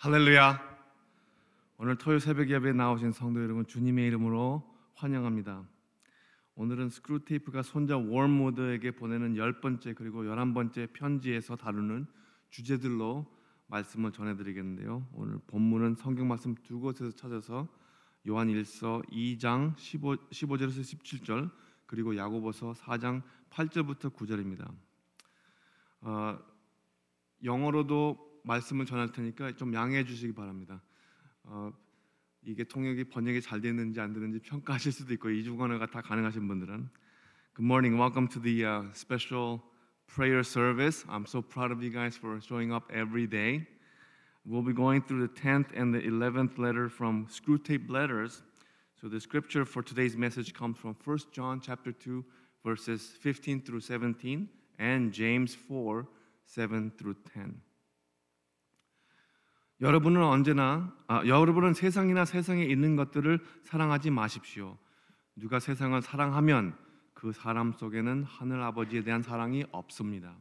할렐루야. 오늘 토요 새벽 예배에 나오신 성도 여러분 주님의 이름으로 환영합니다. 오늘은 스크루테이프가 손자 월모드에게 보내는 열 번째 그리고 열한 번째 편지에서 다루는 주제들로 말씀을 전해드리겠는데요. 오늘 본문은 성경 말씀 두 곳에서 찾아서 요한 1서 2장 15, 15절에서 17절 그리고 야고보서 4장 8절부터 9절입니다. 어, 영어로도 말씀을 전할 테니까 좀 양해해 주시기 바랍니다. 어, 이게 통역이 번역이 잘 됐는지 안 됐는지 평가하실 수도 있고 이중언어가 다 가능하신 분들은 Good morning, welcome to the uh, special prayer service. I'm so proud of you guys for showing up every day. We'll be going through the 10th and the 11th letter from Screwtape Letters. So the scripture for today's message comes from 1 John chapter 2 verses 15 through 17 and James 4 7 through 10. 여러분은 언제나 아, 여러분은 세상이나 세상에 있는 것들을 사랑하지 마십시오. 누가 세상을 사랑하면 그 사람 속에는 하늘 아버지에 대한 사랑이 없습니다.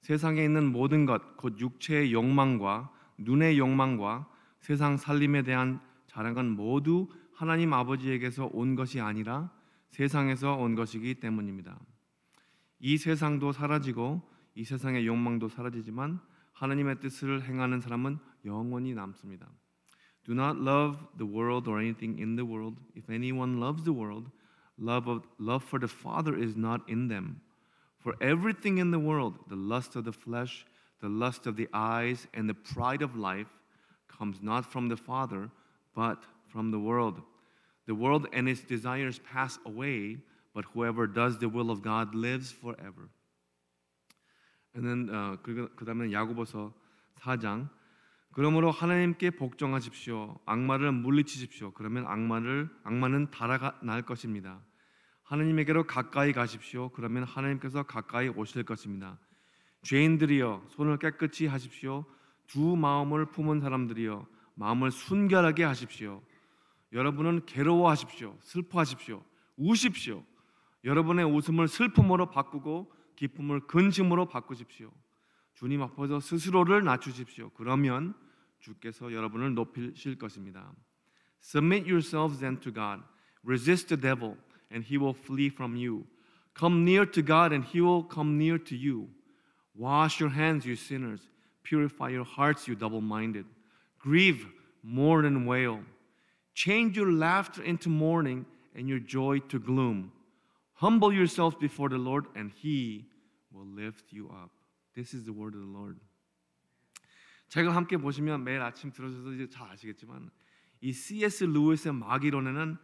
세상에 있는 모든 것, 곧 육체의 욕망과 눈의 욕망과 세상 살림에 대한 자랑은 모두 하나님 아버지에게서 온 것이 아니라 세상에서 온 것이기 때문입니다. 이 세상도 사라지고 이 세상의 욕망도 사라지지만 하나님의 뜻을 행하는 사람은 영원히 남습니다. Do not love the world or anything in the world. If anyone loves the world, love of love for the Father is not in them. For everything in the world, the lust of the flesh, the lust of the eyes, and the pride of life comes not from the Father, but from the world. The world and its desires pass away, but whoever does the will of God lives forever. 는 어, 그, 그다음에 야고보서 4장 그러므로 하나님께 복종하십시오. 악마를 물리치십시오. 그러면 악마를 악마는 달아날 것입니다. 하나님에게로 가까이 가십시오. 그러면 하나님께서 가까이 오실 것입니다. 죄인들이여 손을 깨끗이 하십시오. 두 마음을 품은 사람들이여 마음을 순결하게 하십시오. 여러분은 괴로워하십시오. 슬퍼하십시오. 우십시오. 여러분의 웃음을 슬픔으로 바꾸고 기쁨을 근심으로 바꾸십시오. 주님 앞에서 스스로를 낮추십시오. 그러면 주께서 여러분을 높이실 것입니다. Submit yourselves then to God. Resist the devil and he will flee from you. Come near to God and he will come near to you. Wash your hands, you sinners. Purify your hearts, you double-minded. Grieve, mourn and wail. Change your laughter into mourning and your joy to gloom. Humble yourselves before the Lord and he will lift you up. This is the word of the Lord. 제가 함께 보시면 매일 아침 들어줘서 이제 잘 아시겠지만 이 C.S. 루이스의 마귀론에는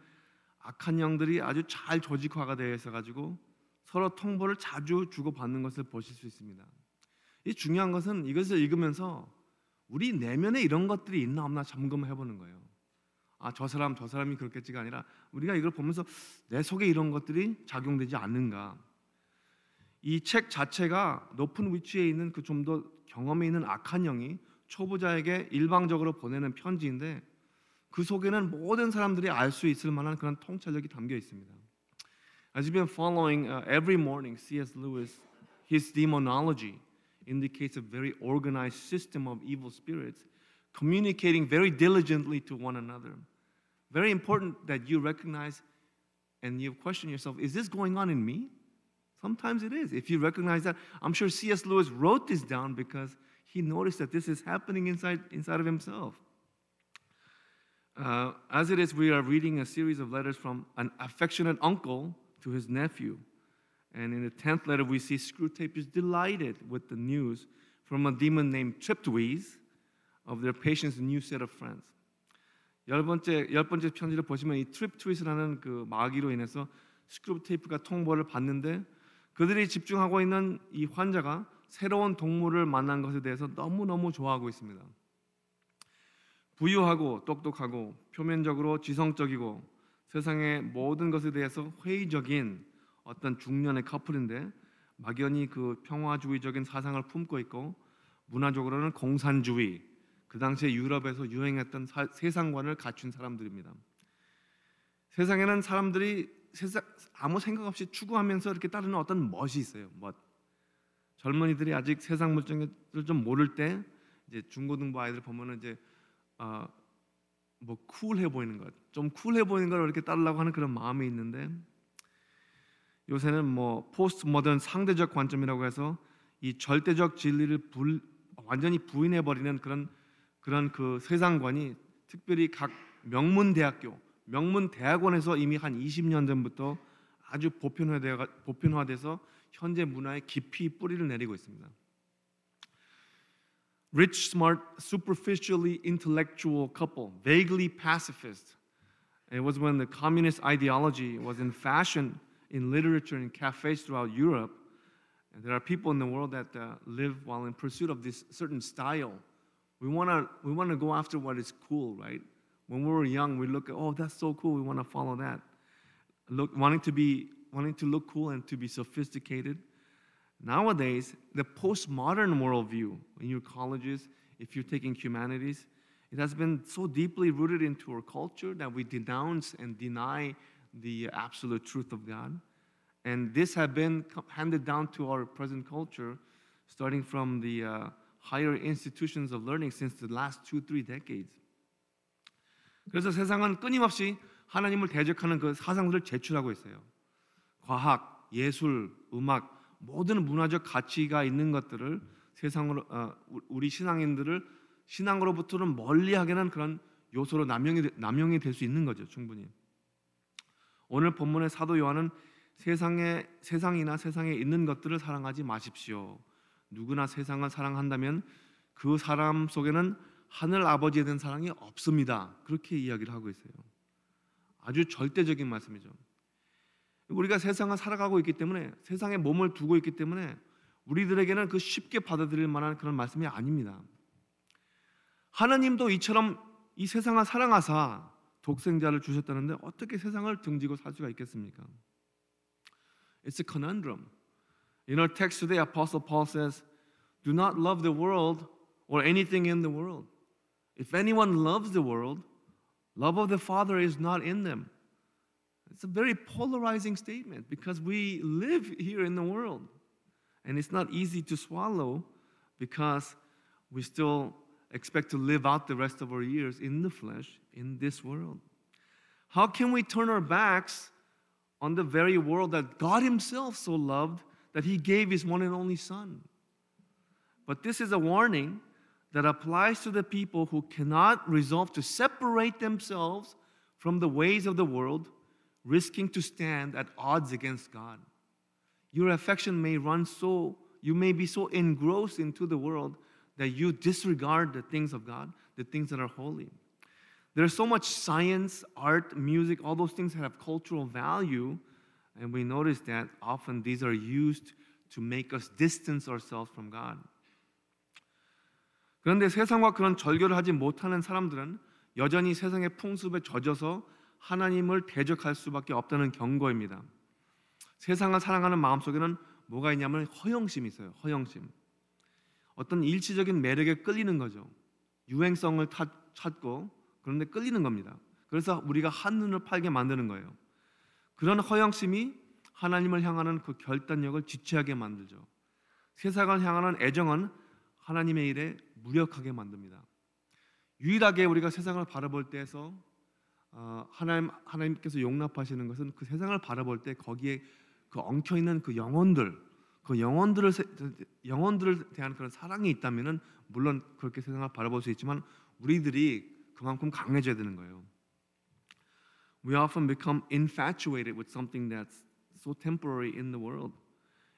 악한 영들이 아주 잘 조직화가 되어 있어 가지고 서로 통보를 자주 주고 받는 것을 보실 수 있습니다. 이 중요한 것은 이것을 읽으면서 우리 내면에 이런 것들이 있나 없나 점검해 보는 거예요. 아, 저 사람 저 사람이 그렇겠지가 아니라 우리가 이걸 보면서 내 속에 이런 것들이 작용되지 않는가. 이 책 자체가 높은 위치에 있는 그 좀 더 경험에 있는 악한 영이 초보자에게 일방적으로 보내는 편지인데 그 속에는 모든 사람들이 알 수 있을 만한 그런 통찰력이 담겨 있습니다. As you've been following uh, every morning, C.S. Lewis, his demonology indicates a very organized system of evil spirits communicating very diligently to one another. Very important that you recognize and you question yourself is this going on in me? Sometimes it is. If you recognize that, I'm sure C.S. Lewis wrote this down because he noticed that this is happening inside, inside of himself. Uh, as it is, we are reading a series of letters from an affectionate uncle to his nephew. And in the 10th letter, we see Screwtape is delighted with the news from a demon named Triptwise of their patient's new set of friends. 열 번째, 열 번째 편지를 보시면 이 트립트윗이라는 그 마귀로 인해서 스크루테이프가 통보를 받는데 그들이 집중하고 있는 이 환자가 새로운 동물을 만난 것에 대해서 너무너무 좋아하고 있습니다. 부유하고 똑똑하고 표면적으로 지성적이고 세상의 모든 것에 대해서 회의적인 어떤 중년의 커플인데 막연히 그 평화주의적인 사상을 품고 있고 문화적으로는 공산주의 그 당시에 유럽에서 유행했던 사, 세상관을 갖춘 사람들입니다. 세상에는 사람들이 세상, 아무 생각 없이 추구하면서 이렇게 따르는 어떤 멋이 있어요. 멋. 젊은이들이 아직 세상 물정을 좀 모를 때 이제 중고등부 아이들 보면은 이제 어, 뭐 쿨해 보이는 것, 좀 쿨해 보이는 걸 이렇게 따르려고 하는 그런 마음이 있는데 요새는 뭐 포스트 모던 상대적 관점이라고 해서 이 절대적 진리를 불, 완전히 부인해 버리는 그런 그런 그 세상관이 특별히 각 명문 대학교, 명문 대학원에서 이미 한 20년 전부터 아주 보편화되어 보편화돼서 현재 문화에 깊이 뿌리를 내리고 있습니다. Rich, smart, superficially intellectual couple, vaguely pacifist. It was when the communist ideology was in fashion in literature and cafes throughout Europe. And there are people in the world that uh, live while in pursuit of this certain style. We want to we want to go after what is cool, right? When we were young, we look at oh that's so cool. We want to follow that. Look, wanting to be wanting to look cool and to be sophisticated. Nowadays, the postmodern worldview in your colleges, if you're taking humanities, it has been so deeply rooted into our culture that we denounce and deny the absolute truth of God. And this has been handed down to our present culture, starting from the uh, higher institutions of learning since the last two, three decades. 그래서 세상은 끊임없이 하나님을 대적하는 그 사상들을 제출하고 있어요. 과학, 예술, 음악, 모든 문화적 가치가 있는 것들을 세상으로 어, 우리 신앙인들을 신앙으로부터는 멀리하게 하는 그런 요소로 남용이 남용이 될 수 있는 거죠, 충분히. 오늘 본문의 사도 요한은 세상에 세상이나 세상에 있는 것들을 사랑하지 마십시오. 누구나 세상을 사랑한다면 그 사람 속에는 하늘 아버지에 대한 사랑이 없습니다. 그렇게 이야기를 하고 있어요. 아주 절대적인 말씀이죠. 우리가 세상을 살아가고 있기 때문에 세상에 몸을 두고 있기 때문에 우리들에게는 그 쉽게 받아들일 만한 그런 말씀이 아닙니다. 하나님도 이처럼 이 세상을 사랑하사 독생자를 주셨다는데 어떻게 세상을 등지고 살 수가 있겠습니까? It's a conundrum. In our text today, Apostle Paul says, Do not love the world or anything in the world. If anyone loves the world, love of the Father is not in them. It's a very polarizing statement because we live here in the world. And it's not easy to swallow because we still expect to live out the rest of our years in the flesh in this world. How can we turn our backs on the very world that God Himself so loved that He gave His one and only Son? But this is a warning that applies to the people who cannot resolve to separate themselves from the ways of the world risking to stand at odds against God. Your affection may run so, you may be so engrossed into the world that you disregard the things of God, the things that are holy. There's so much science, art, music, all those things that have cultural value, and we notice that often these are used to make us distance ourselves from God. 그런데 세상과 그런 절교를 하지 못하는 사람들은 여전히 세상의 풍습에 젖어서 하나님을 대적할 수밖에 없다는 경고입니다. 세상을 사랑하는 마음 속에는 뭐가 있냐면 허영심이 있어요. 허영심. 어떤 일시적인 매력에 끌리는 거죠. 유행성을 타, 찾고 그런데 끌리는 겁니다. 그래서 우리가 한눈을 팔게 만드는 거예요. 그런 허영심이 하나님을 향하는 그 결단력을 지체하게 만들죠. 세상을 향하는 애정은 하나님의 일에 무력하게 만듭니다. 유일하게 우리가 세상을 바라볼 때에서 어, 하나님 하나님께서 용납하시는 것은 그 세상을 바라볼 때 거기에 그 엉켜 있는 그 영혼들, 그 영혼들을 영혼들을 대한 그런 사랑이 있다면은 물론 그렇게 세상을 바라볼 수 있지만 우리들이 그만큼 강해져야 되는 거예요. We often become infatuated with something that's so temporary in the world.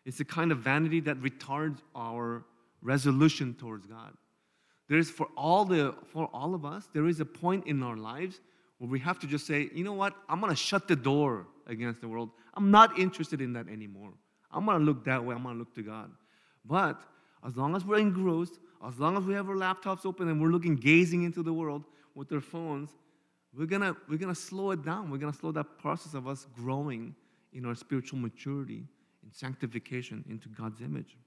It's a kind of vanity that retards our resolution towards God. There is for all the for all of us, there is a point in our lives we have to just say, you know what? I'm going to shut the door against the world. I'm not interested in that anymore. I'm going to look that way. I'm going to look to God. But as long as we're engrossed, as long as we have our laptops open and we're looking, gazing into the world with our phones, we're going to we're gonna slow it down. We're going to slow that process of us growing in our spiritual maturity, in sanctification into God's image.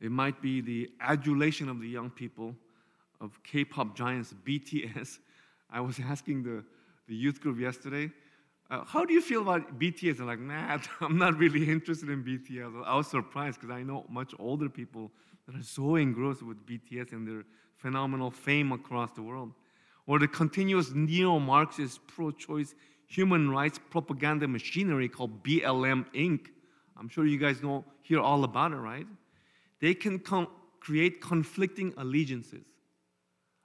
It might be the adulation of the young people of K pop giants BTS I was asking the, the youth group yesterday, uh, how do you feel about BTS? They're like, nah, I'm not really interested in BTS. I was surprised because I know much older people that are so engrossed with BTS and their phenomenal fame across the world, or the continuous neo Marxist pro choice human rights propaganda machinery called BLM Inc. I'm sure you guys know, hear all about it, right? They can com- create conflicting allegiances.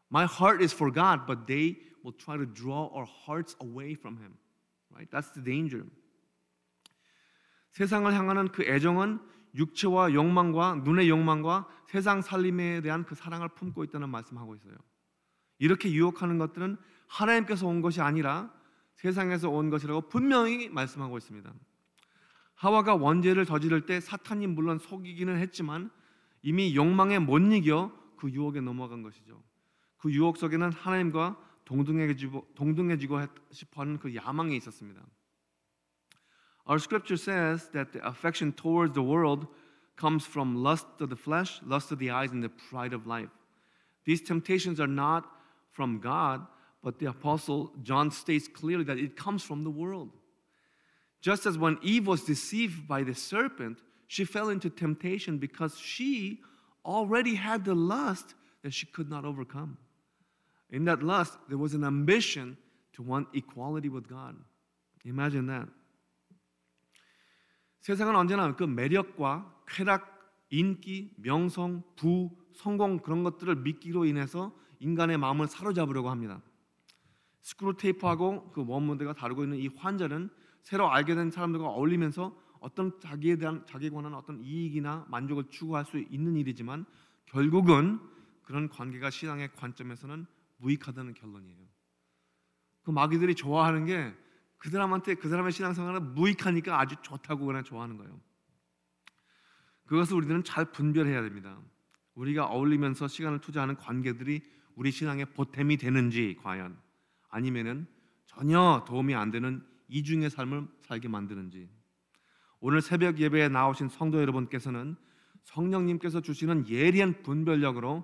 My heart is for God, but they will try to draw our hearts away from Him, right? That's the danger. 세상을 향하는 그 애정은 육체와 욕망과 눈의 욕망과 세상 살림에 대한 그 사랑을 품고 있다는 말씀하고 있어요. 이렇게 유혹하는 것들은 하나님께서 온 것이 아니라 세상에서 온 것이라고 분명히 말씀하고 있습니다. 하와가 원죄를 저지를 때 사탄이 물론 속이기는 했지만 이미 욕망에 못 이겨 그 유혹에 넘어간 것이죠. 그 유혹 속에는 하나님과 동등해지고, 동등해지고 싶어하는 그 야망이 있었습니다. Our scripture says that the affection towards the world comes from lust of the flesh, lust of the eyes, and the pride of life. These temptations are not from God, but the apostle John states clearly that it comes from the world. Just as when Eve was deceived by the serpent, she fell into temptation because she already had the lust that she could not overcome. In that lust, there was an ambition to want equality with God. Imagine that. 세상은 언제나 그 매력과 쾌락, 인기, 명성, 부, 성공 그런 것들을 믿기로 인해서 인간의 마음을 사로잡으려고 합니다. 스크루 테이프하고 그 원문대가 다루고 있는 이 환자는 새로 알게 된 사람들과 어울리면서 어떤 자기에 대한 자기에 관한 어떤 이익이나 만족을 추구할 수 있는 일이지만 결국은 그런 관계가 신앙의 관점에서는 무익하다는 결론이에요. 그 마귀들이 좋아하는 게 그 사람한테 그 사람의 신앙생활은 무익하니까 아주 좋다고 그냥 좋아하는 거예요. 그것을 우리들은 잘 분별해야 됩니다. 우리가 어울리면서 시간을 투자하는 관계들이 우리 신앙의 보탬이 되는지 과연 아니면은 전혀 도움이 안 되는 이중의 삶을 살게 만드는지 오늘 새벽 예배에 나오신 성도 여러분께서는 성령님께서 주시는 예리한 분별력으로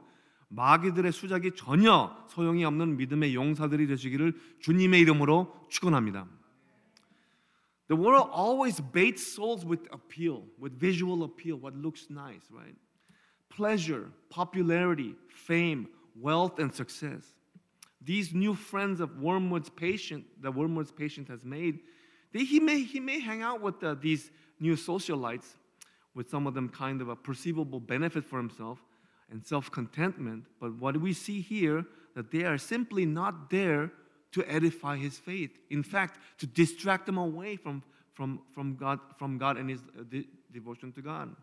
마귀들의 수작이 전혀 소용이 없는 믿음의 용사들이 되시기를 주님의 이름으로 축원합니다. The world always baits souls with appeal, with visual appeal, what looks nice, right? Pleasure, popularity, fame, wealth, and success. These new friends of Wormwood's patient, that Wormwood's patient has made, they, he, may, he may hang out with the, these new socialites, with some of them kind of a perceivable benefit for himself and self contentment. But what we see here, that they are simply not there to edify his faith. In fact, to distract them away from, from, from, God, from God and his uh, de- devotion to God.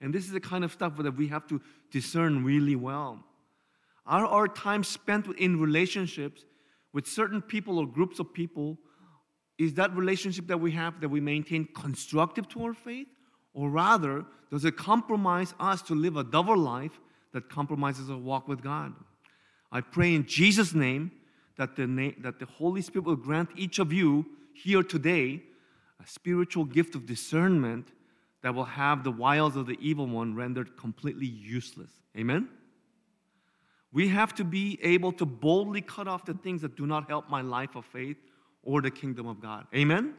And this is the kind of stuff that we have to discern really well. Are our time spent in relationships with certain people or groups of people, is that relationship that we have that we maintain constructive to our faith? Or rather, does it compromise us to live a double life that compromises our walk with God? I pray in Jesus' name that the, na- that the Holy Spirit will grant each of you here today a spiritual gift of discernment that will have the wiles of the evil one rendered completely useless. Amen? We have to be able to boldly cut off the things that do not help my life of faith or the kingdom of God. Amen?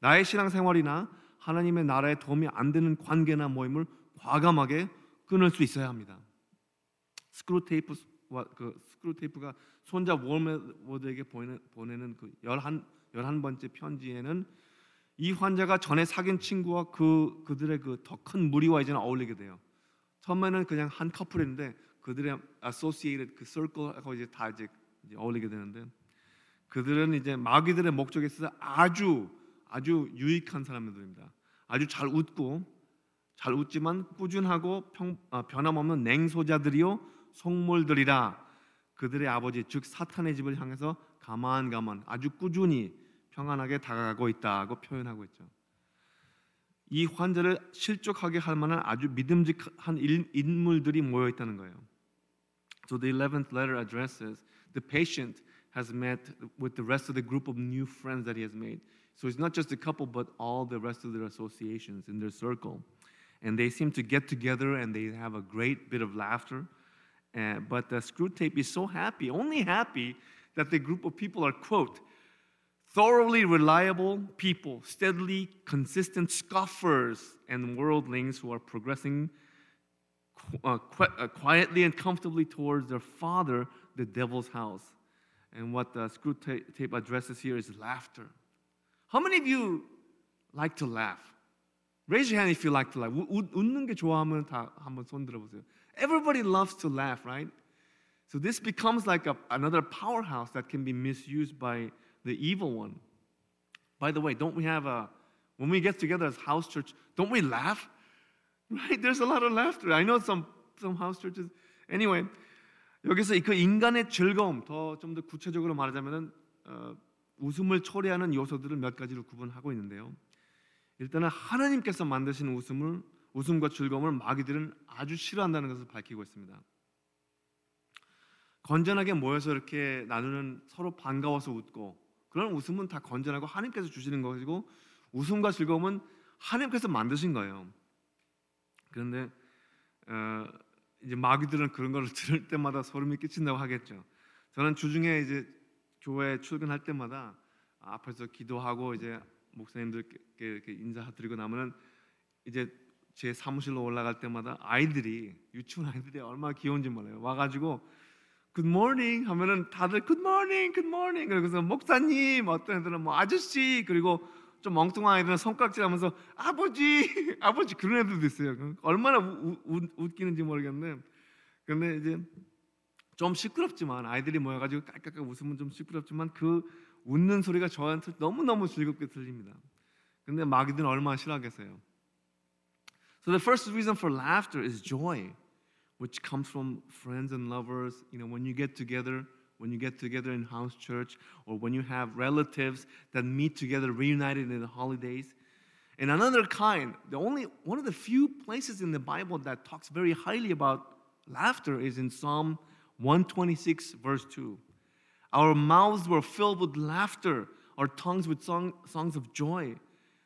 나의 신앙생활이나 하나님의 나라에 도움이 안 되는 관계나 모임을 과감하게 끊을 수 있어야 합니다. 스크루테이프 그 스크루테이프가 손자 웜우드에게 보내는, 보내는 그 열한 열한 번째 편지에는 이 환자가 전에 사귄 친구와 그 그들의 그 더 큰 무리와 이제는 어울리게 돼요. 처음에는 그냥 한 커플인데 그들의 associated 그 circle하고 이제 다 이제, 이제 어울리게 되는데 그들은 이제 마귀들의 목적에 있어서 아주 아주 유익한 사람들입니다. 아주 잘 웃고 잘 웃지만 꾸준하고 평, 아, 변함없는 냉소자들이요 속물들이라 그들의 아버지 즉 사탄의 집을 향해서 가만가만 아주 꾸준히 평안하게 다가가고 있다고 표현하고 있죠. 이 환자를 실족하게 할 만한 아주 믿음직한 인물들이 모여 있다는 거예요. So the 11th letter addresses the patient has met with the rest of the group of new friends that he has made. So it's not just a couple, but all the rest of their associations in their circle. And they seem to get together and they have a great bit of laughter. Uh, but the screw tape is so happy, only happy, that the group of people are, quote, thoroughly reliable people, steadily consistent scoffers, and worldlings who are progressing qu- uh, qui- uh, quietly and comfortably towards their father, the devil's house. And what the screw ta- tape addresses here is laughter. How many of you like to laugh? Raise your hand if you like to laugh. 우- 웃, 웃는 게 좋아하면 다 한번 손 들어보세요. Everybody loves to laugh, right? So this becomes like a, another powerhouse that can be misused by the evil one. By the way, don't we have a when we get together as house church, don't we laugh? Right? There's a lot of laughter. I know some some house churches. Anyway, 여기서 그 인간의 즐거움 더 좀 더 구체적으로 말하자면은 어, 웃음을 초래하는 요소들을 몇 가지로 구분하고 있는데요. 일단은 하나님께서 만드신 웃음을 웃음과 즐거움을 마귀들은 아주 싫어한다는 것을 밝히고 있습니다. 건전하게 모여서 이렇게 나누는 서로 반가워서 웃고 그런 웃음은 다 건전하고 하나님께서 주시는 것이고 웃음과 즐거움은 하나님께서 만드신 거예요. 그런데 어, 이제 마귀들은 그런 걸 들을 때마다 소름이 끼친다고 하겠죠. 저는 주중에 이제 교회 출근할 때마다 앞에서 기도하고 이제 목사님들께 이렇게 인사드리고 나면은 이제 제 사무실로 올라갈 때마다 아이들이 유치원 아이들이 얼마나 귀여운지 몰라요. 와가지고 Good morning 하면은 다들 Good morning, Good morning 그래서 목사님 어떤 애들은 뭐 아저씨 그리고 좀 멍뚱한 아이들은 손깍질하면서 아버지, 아버지 그런 애들도 있어요. 얼마나 우, 우, 웃기는지 모르겠는데 근데 이제 좀 시끄럽지만 아이들이 모여가지고 깔깔깔 웃으면 좀 시끄럽지만 그 웃는 소리가 저한테 너무 너무 즐겁게 들립니다. 근데 마귀들은 얼마나 싫어하겠어요. So the first reason for laughter is joy, which comes from friends and lovers. You know, when you get together, when you get together in house church, or when you have relatives that meet together, reunited in the holidays. And another kind, the only one of the few places in the Bible that talks very highly about laughter is in Psalm 126, verse 2. Our mouths were filled with laughter, our tongues with song, songs of joy.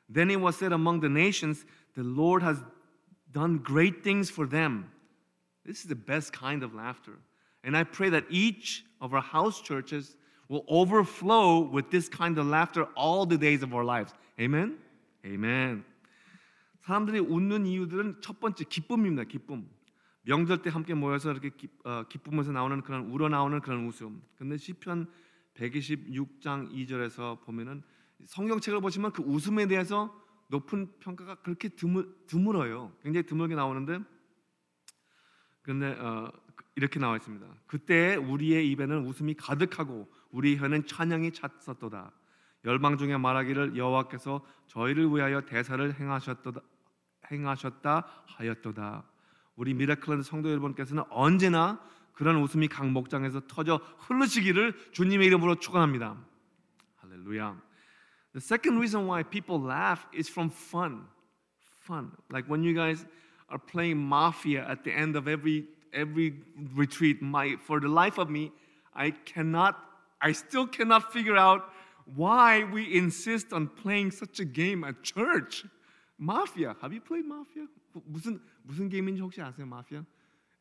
Then it was said among the nations, The Lord has done great things for them. This is the best kind of laughter. And I pray that each of our house churches will overflow with this kind of laughter all the days of our lives. Amen? Amen. 사람들이 웃는 이유들은 첫 번째 기쁨입니다. 기쁨. 명절 때 함께 모여서 이렇게 기, 어, 기쁨에서 나오는 그런 우러나오는 그런 웃음. 근데 시편 126장 2절에서 보면은 성경책을 보시면 그 웃음에 대해서 높은 평가가 그렇게 드물, 드물어요. 굉장히 드물게 나오는데 근데 어, 이렇게 나와 있습니다. 그때 우리의 입에는 웃음이 가득하고 우리 혀는 찬양이 찼었도다. 열방 중에 말하기를 여호와께서 저희를 위하여 대사를 행하셨도다 행하셨다 하였도다. 우리 미라클랜드 성도 여러분께서는 언제나 그런 웃음이 각 목장에서 터져 흐르시기를 주님의 이름으로 축원합니다. 할렐루야. The second reason why people laugh is from fun. Fun. Like when you guys are playing mafia at the end of every every retreat, my for the life of me, I cannot I still cannot figure out why we insist on playing such a game at church. Mafia. Have you played mafia? 무슨 무슨 게임인지 혹시 아세요? Mafia?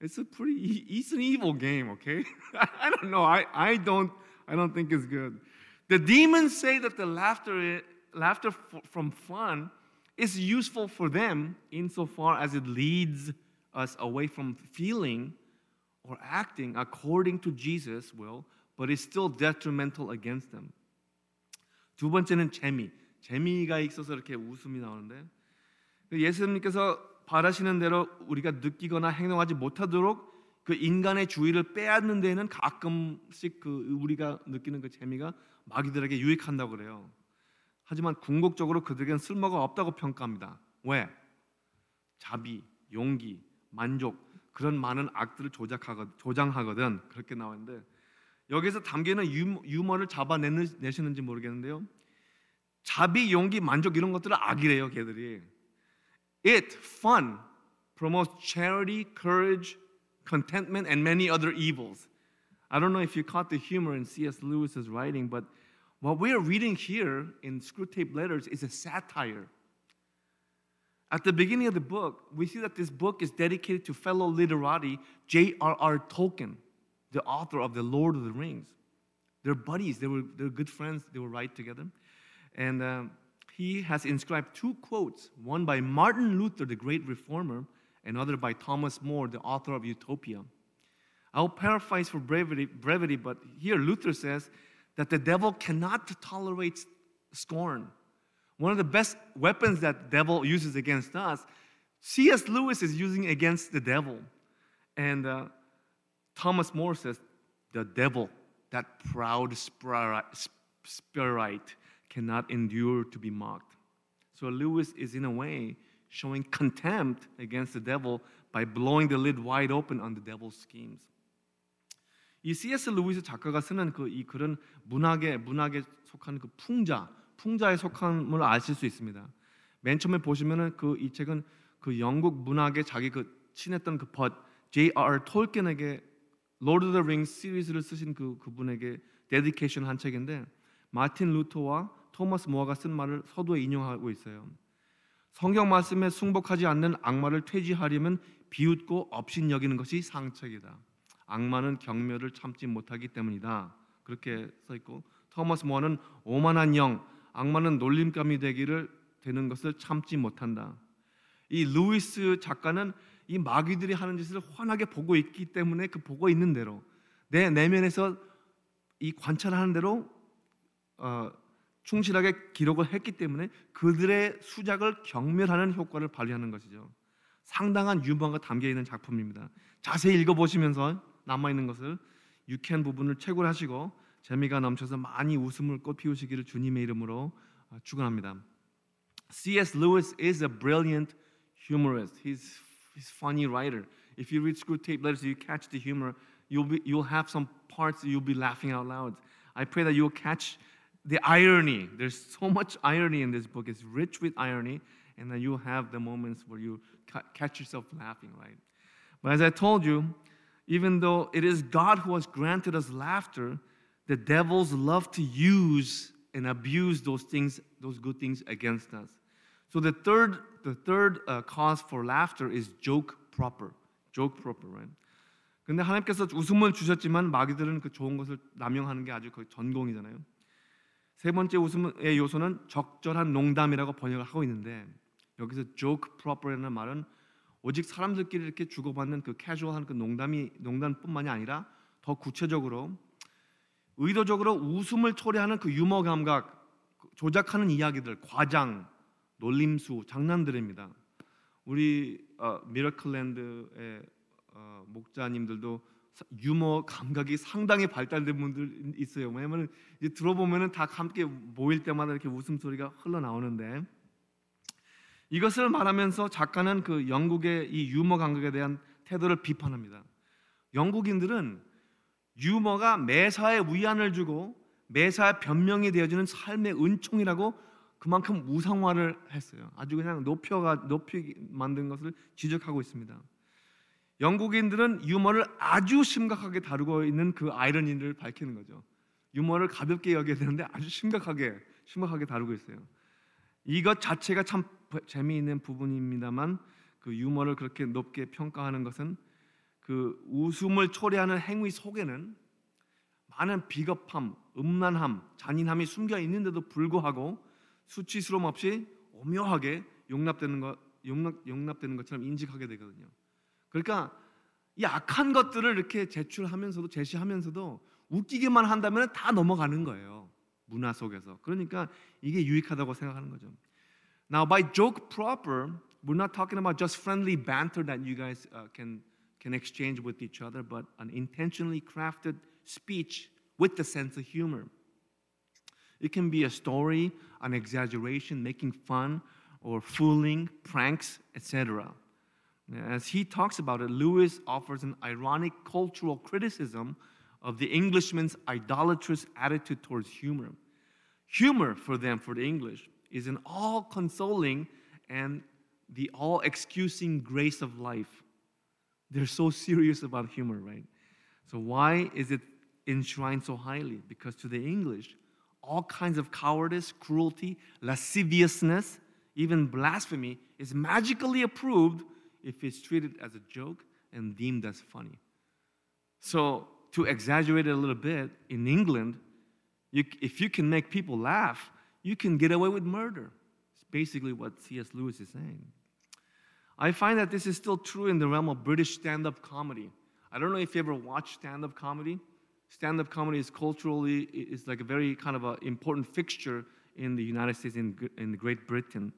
It's a pretty e- it's an evil game, okay? I don't know. I, I don't I don't think it's good. The demons say that the laughter laughter f- from fun is useful for them insofar as it leads us away from feeling or acting according to Jesus' will, but is still detrimental against them. 두 번째는 재미. 재미가 있어서 이렇게 웃음이 나오는데 예수님께서 바라시는 대로 우리가 느끼거나 행동하지 못하도록 그 인간의 주의를 빼앗는 데에는 가끔씩 그 우리가 느끼는 그 재미가 마귀들에게 유익한다고 그래요. 하지만 궁극적으로 그들에게는 쓸모가 없다고 평가합니다. 왜? 자비, 용기, 만족 그런 많은 악들을 조작하거든, 조장하거든 그렇게 나왔는데 여기서 담기는 유머, 유머 를 잡아내시는지 모르겠는데요. 자비, 용기, 만족 이런 것들은 악이래요, 걔들이. It, fun, promotes charity, courage, contentment, and many other evils. I don't know if you caught the humor in C.S. Lewis's writing, but what we are reading here in Screwtape Letters is a satire. At the beginning of the book, we see that this book is dedicated to fellow literati J.R.R. Tolkien, the author of The Lord of the Rings. They're buddies, they were, they were good friends, they were right together. And um, he has inscribed two quotes, one by Martin Luther, the great reformer, and another by Thomas More, the author of Utopia. I'll paraphrase for brevity, brevity, but here Luther says that the devil cannot tolerate scorn. One of the best weapons that the devil uses against us, C.S. Lewis is using against the devil. And uh, Thomas More says, the devil, that proud spirit, cannot endure to be mocked. So Lewis is in a way showing contempt against the devil by blowing the lid wide open on the devil's schemes. 이 C.S. 루이스 작가가 쓰는 그 이 글은 문학에 문학에 속한 그 풍자, 풍자에 속함을 아실 수 있습니다. 맨 처음에 보시면은 그 이 책은 그 영국 문학에 자기 그 친했던 그 벗 J.R. 톨킨에게 Lord of the Rings 시리즈를 쓰신 그 그분에게 dedication 한 책인데 마틴 루터와 토마스 모어가 쓴 말을 서두에 인용하고 있어요. 성경 말씀에 승복하지 않는 악마를 퇴치하려면 비웃고 업신여기는 것이 상책이다. 악마는 경멸을 참지 못하기 때문이다. 그렇게 써 있고 토마스 모어는 오만한 영, 악마는 놀림감이 되기를 되는 것을 참지 못한다. 이 루이스 작가는 이 마귀들이 하는 짓을 환하게 보고 있기 때문에 그 보고 있는 대로 내 내면에서 이 관찰하는 대로 어, 충실하게 기록을 했기 때문에 그들의 수작을 경멸하는 효과를 발휘하는 것이죠. 상당한 유머가 담겨 있는 작품입니다. 자세히 읽어 보시면서 남아 있는 것을 유쾌한 부분을 채굴 하시고 재미가 넘쳐서 많이 웃음을 꽃피우시기를 주님의 이름으로 축원합니다. C.S. Lewis is a brilliant humorist. He's he's funny writer. If you read Screwtape Letters, you catch the humor. You'll be you'll have some parts you'll be laughing out loud. I pray that you'll catch the irony. There's so much irony in this book. It's rich with irony, and then you'll have the moments where you ca- catch yourself laughing, right? But as I told you, even though it is God who has granted us laughter, the devils love to use and abuse those things, those good things against us. So the third, the third uh, cause for laughter is joke proper. Joke proper, right? 근데 하나님께서 웃음을 주셨지만 마귀들은 그 좋은 것을 남용하는 게 아주 거의 전공이잖아요. 세 번째 웃음의 요소는 적절한 농담이라고 번역을 하고 있는데 여기서 joke proper이라는 말은 오직 사람들끼리 이렇게 주고받는 그 캐주얼한 그 농담이 농담뿐만이 아니라 더 구체적으로 의도적으로 웃음을 초래하는 그 유머 감각 조작하는 이야기들 과장 놀림수 장난들입니다. 우리 어, 미러클랜드의 어, 목자님들도 유머 감각이 상당히 발달된 분들 있어요. 왜냐면 이제 들어보면은 다 함께 모일 때마다 이렇게 웃음 소리가 흘러나오는데 이것을 말하면서 작가는 그 영국의 이 유머 감각에 대한 태도를 비판합니다. 영국인들은 유머가 매사에 위안을 주고 매사에 변명이 되어주는 삶의 은총이라고 그만큼 우상화를 했어요. 아주 그냥 높여가 높이 만든 것을 지적하고 있습니다. 영국인들은 유머를 아주 심각하게 다루고 있는 그 아이러니를 밝히는 거죠. 유머를 가볍게 여겨야 되는데 아주 심각하게 심각하게 다루고 있어요. 이것 자체가 참 재미있는 부분입니다만 그 유머를 그렇게 높게 평가하는 것은 그 웃음을 초래하는 행위 속에는 많은 비겁함, 음란함, 잔인함이 숨겨 있는데도 불구하고 수치스러움 없이 오묘하게 용납되는 것 용납, 용납되는 것처럼 인식하게 되거든요. 그러니까 이 악한 것들을 이렇게 제출하면서도 제시하면서도 웃기게만 한다면 다 넘어가는 거예요. 문화 속에서. 그러니까 이게 유익하다고 생각하는 거죠. Now by joke proper, we're not talking about just friendly banter that you guys uh, can can exchange with each other, but an intentionally crafted speech with the sense of humor. It can be a story, an exaggeration, making fun, or fooling, pranks, etc. As he talks about it, Lewis offers an ironic cultural criticism of the Englishman's idolatrous attitude towards humor. Humor for them, for the English, is an all consoling and the all excusing grace of life. They're so serious about humor, right? So, why is it enshrined so highly? Because to the English, all kinds of cowardice, cruelty, lasciviousness, even blasphemy is magically approved if it's treated as a joke and deemed as funny. So, to exaggerate it a little bit, in England, you, if you can make people laugh, you can get away with murder. It's basically what C.S. Lewis is saying. I find that this is still true in the realm of British stand up comedy. I don't know if you ever watch stand up comedy. Stand up comedy is culturally is like a very kind of an important fixture in the United States in, in Great Britain.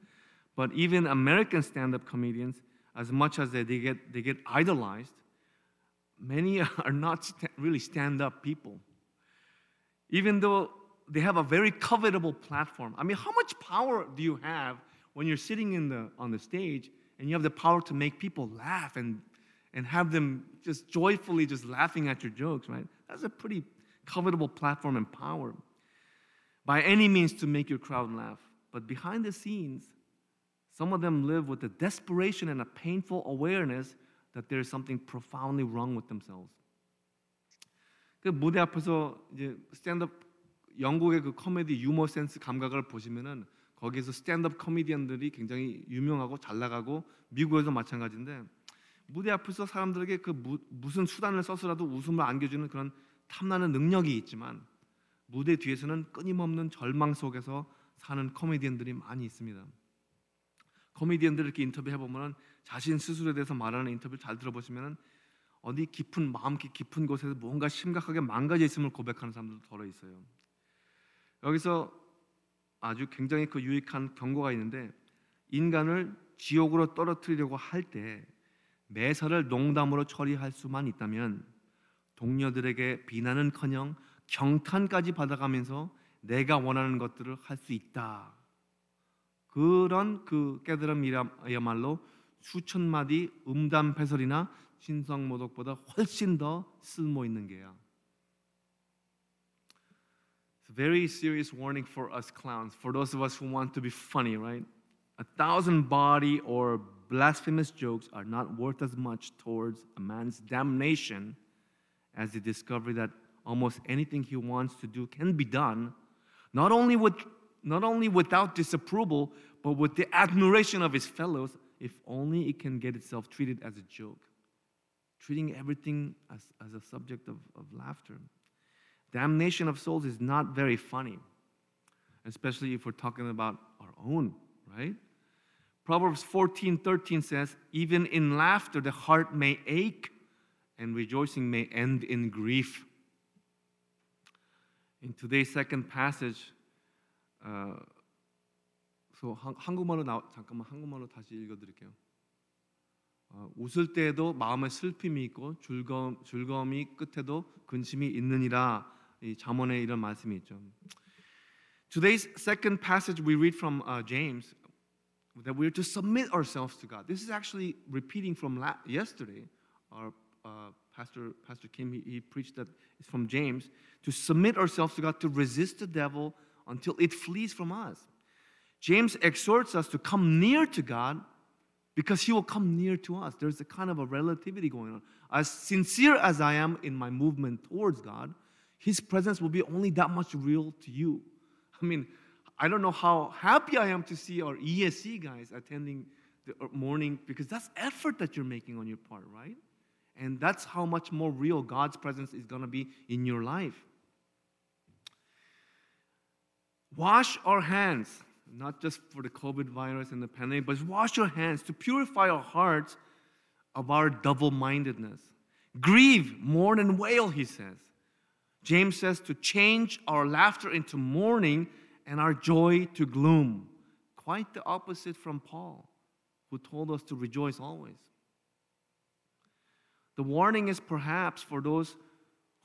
But even American stand up comedians, as much as they, they, get, they get idolized, many are not st- really stand up people. Even though they have a very covetable platform. I mean, how much power do you have when you're sitting in the, on the stage and you have the power to make people laugh and, and have them just joyfully just laughing at your jokes, right? That's a pretty covetable platform and power. By any means to make your crowd laugh. But behind the scenes, some of them live with a desperation and a painful awareness that there is something profoundly wrong with themselves. 그 무대 앞에서 이제 스탠드업 영국의 그 코미디 유머 센스 감각을 보시면은 거기에서 스탠드업 코미디언들이 굉장히 유명하고 잘 나가고 미국에서 마찬가지인데 무대 앞에서 사람들에게 그 무, 무슨 수단을 써서라도 웃음을 안겨주는 그런 탐나는 능력이 있지만 무대 뒤에서는 끊임없는 절망 속에서 사는 코미디언들이 많이 있습니다. 코미디언들 이렇게 인터뷰 해 보면 자신 스스로에 대해서 말하는 인터뷰 잘 들어보시면 어디 깊은 마음 깊은 곳에서 뭔가 심각하게 망가져 있음을 고백하는 사람들도 더러 있어요. 여기서 아주 굉장히 그 유익한 경고가 있는데 인간을 지옥으로 떨어뜨리려고 할 때 매사를 농담으로 처리할 수만 있다면 동료들에게 비난은커녕 경탄까지 받아가면서 내가 원하는 것들을 할 수 있다. 그런 그 깨달음이야말로 수천 마디 음담 패설이나 신성모독보다 훨씬 더 쓸모 있는 게야. It's a very serious warning for us clowns, for those of us who want to be funny, right? A thousand body or blasphemous jokes are not worth as much towards a man's damnation as the discovery that almost anything he wants to do can be done, not only with not only without disapproval, but with the admiration of his fellows, if only it can get itself treated as a joke. Treating everything as, as a subject of, of laughter. Damnation of souls is not very funny, especially if we're talking about our own, right? Proverbs 14 13 says, Even in laughter, the heart may ache, and rejoicing may end in grief. In today's second passage, 어, so 한국말로 나 잠깐만 한국말로 다시 읽어드릴게요. 어, 웃을 때에도 마음에 슬픔이 있고 즐거움, 즐거움이 끝에도 근심이 있느니라 이 잠언에 이런 말씀이 있죠. Today's second passage we read from uh, James that we're to submit ourselves to God. This is actually repeating from la- yesterday. Our uh, pastor Pastor Kim he, he preached that it's from James to submit ourselves to God to resist the devil until it flees from us. James exhorts us to come near to God because he will come near to us. There's a kind of a relativity going on. As sincere as I am in my movement towards God, his presence will be only that much real to you. I mean, I don't know how happy I am to see our ESC guys attending the morning because that's effort that you're making on your part, right? And that's how much more real God's presence is going to be in your life. Wash our hands, not just for the COVID virus and the pandemic, but wash your hands to purify our hearts of our double mindedness. Grieve, mourn, and wail, he says. James says to change our laughter into mourning and our joy to gloom. Quite the opposite from Paul, who told us to rejoice always. The warning is perhaps for those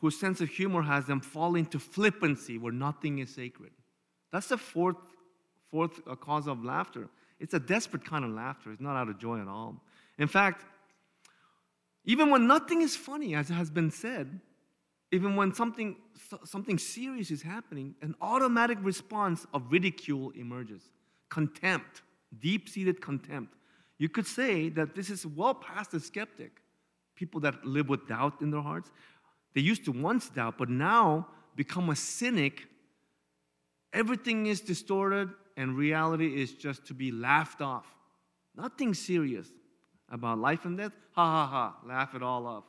whose sense of humor has them fall into flippancy where nothing is sacred. That's the fourth, fourth uh, cause of laughter. It's a desperate kind of laughter. It's not out of joy at all. In fact, even when nothing is funny, as has been said, even when something, something serious is happening, an automatic response of ridicule emerges contempt, deep seated contempt. You could say that this is well past the skeptic, people that live with doubt in their hearts. They used to once doubt, but now become a cynic Everything is distorted, and reality is just to be laughed off. Nothing serious about life and death. Ha ha ha, laugh it all off.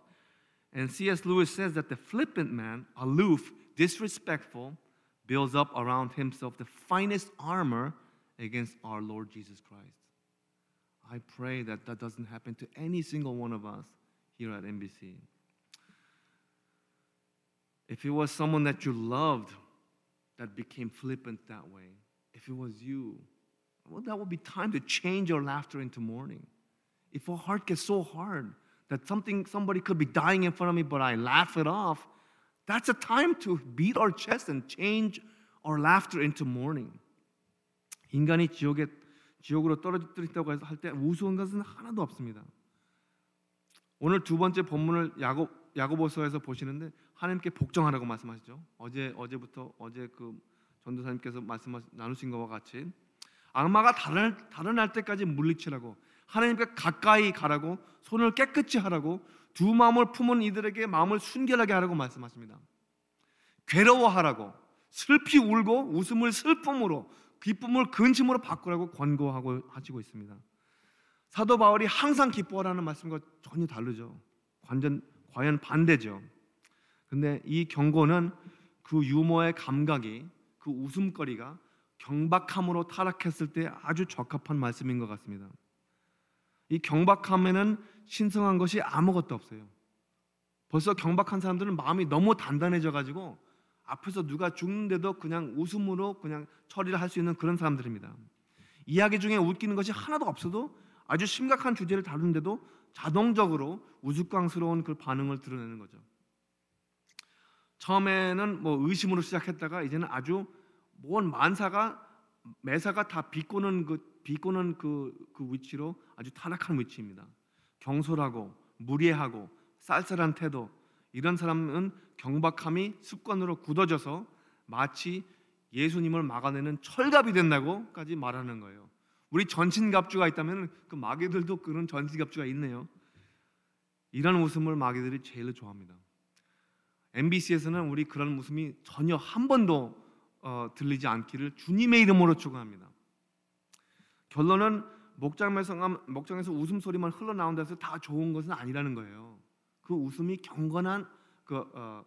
And C.S. Lewis says that the flippant man, aloof, disrespectful, builds up around himself the finest armor against our Lord Jesus Christ. I pray that that doesn't happen to any single one of us here at NBC. If it was someone that you loved that became flippant that way, if it was you, well, that would be time to change your laughter into mourning. If our heart gets so hard that something somebody could be dying in front of me, but I laugh it off, that's a time to beat our chest and change our laughter into mourning. 인간이 지옥에 지옥으로 떨어뜨린다고 할 때 우스운 것은 하나도 없습니다. 오늘 두 번째 본문을 야곱 야고보서에서 보시는데 하나님께 복종하라고 말씀하시죠. 어제 어제부터 어제 그 전도사님께서 말씀 나누신 것과 같이 악마가 달아날, 달아날 때까지 물리치라고 하나님께 가까이 가라고 손을 깨끗이 하라고 두 마음을 품은 이들에게 마음을 순결하게 하라고 말씀하십니다. 괴로워하라고 슬피 울고 웃음을 슬픔으로 기쁨을 근심으로 바꾸라고 권고하고 하시고 있습니다. 사도 바울이 항상 기뻐하라는 말씀과 전혀 다르죠. 완전 과연 반대죠. 근데 이 경고는 그 유머의 감각이 그 웃음거리가 경박함으로 타락했을 때 아주 적합한 말씀인 것 같습니다. 이 경박함에는 신성한 것이 아무것도 없어요. 벌써 경박한 사람들은 마음이 너무 단단해져 가지고 앞에서 누가 죽는데도 그냥 웃음으로 그냥 처리를 할 수 있는 그런 사람들입니다. 이야기 중에 웃기는 것이 하나도 없어도 아주 심각한 주제를 다루는데도 자동적으로 우스꽝스러운 그 반응을 드러내는 거죠. 처음에는 뭐 의심으로 시작했다가 이제는 아주 뭔 만사가 매사가 다 비꼬는 그 비꼬는 그, 그 위치로 아주 타락한 위치입니다. 경솔하고 무례하고 쌀쌀한 태도 이런 사람은 경박함이 습관으로 굳어져서 마치 예수님을 막아내는 철갑이 된다고까지 말하는 거예요. 우리 전신갑주가 있다면 그 마귀들도 그런 전신갑주가 있네요. 이런 웃음을 마귀들이 제일 좋아합니다. MBC에서는 우리 그런 웃음이 전혀 한 번도 어, 들리지 않기를 주님의 이름으로 축원합니다. 결론은 목장에서 목장에서 웃음 소리만 흘러나온다 해서 다 좋은 것은 아니라는 거예요. 그 웃음이 경건한 그 어,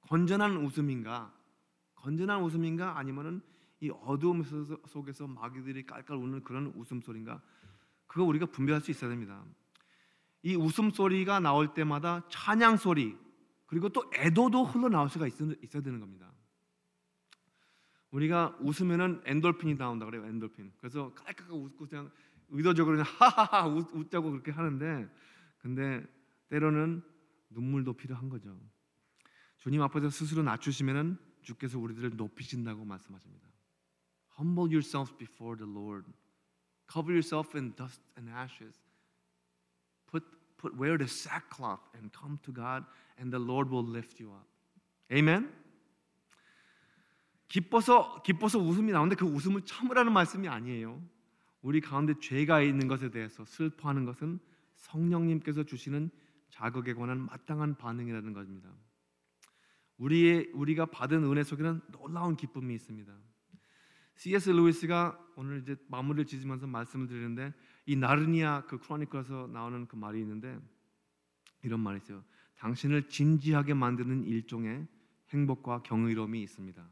건전한 웃음인가? 건전한 웃음인가 아니면은 이 어두움 속에서 마귀들이 깔깔 우는 그런 웃음 소리인가? 그거 우리가 분별할 수 있어야 됩니다. 이 웃음 소리가 나올 때마다 찬양 소리 그리고 또 애도도 흘러나올 수가 있어야 되는 겁니다. 우리가 웃으면은 엔돌핀이 나온다 그래요. 엔돌핀. 그래서 깔깔깔 웃고 그냥 의도적으로 그냥 하하하 웃, 자고 그렇게 하는데 근데 때로는 눈물도 필요한 거죠. 주님 앞에서 스스로 낮추시면은 주께서 우리들을 높이신다고 말씀하십니다. Humble yourselves before the Lord. Cover yourself in dust and ashes. Put wear the sackcloth and come to God and the Lord will lift you up. Amen. 기뻐서 기뻐서 웃음이 나오는데 그 웃음을 참으라는 말씀이 아니에요. 우리 가운데 죄가 있는 것에 대해서 슬퍼하는 것은 성령님께서 주시는 자극에 관한 마땅한 반응이라는 것입니다. 우리의 우리가 받은 은혜 속에는 놀라운 기쁨이 있습니다. C.S. 루이스가 오늘 이제 마무리를 지으면서 말씀을 드리는데 이 나르니아 그 크로니커에서 나오는 그 말이 있는데 이런 말이 있어요. 당신을 진지하게 만드는 일종의 행복과 경이로움이 있습니다.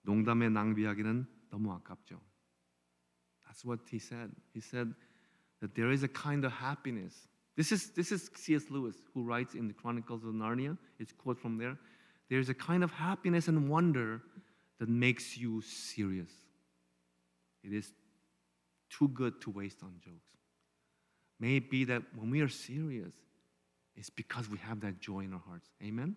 농담에 낭비하기는 너무 아깝죠. That's what he said. He said that there is a kind of happiness. This is this is C.S. Lewis who writes in the Chronicles of Narnia. It's quote from there. There is a kind of happiness and wonder that makes you serious. It is too good to waste on jokes. May it be that when we are serious, it's because we have that joy in our hearts. Amen.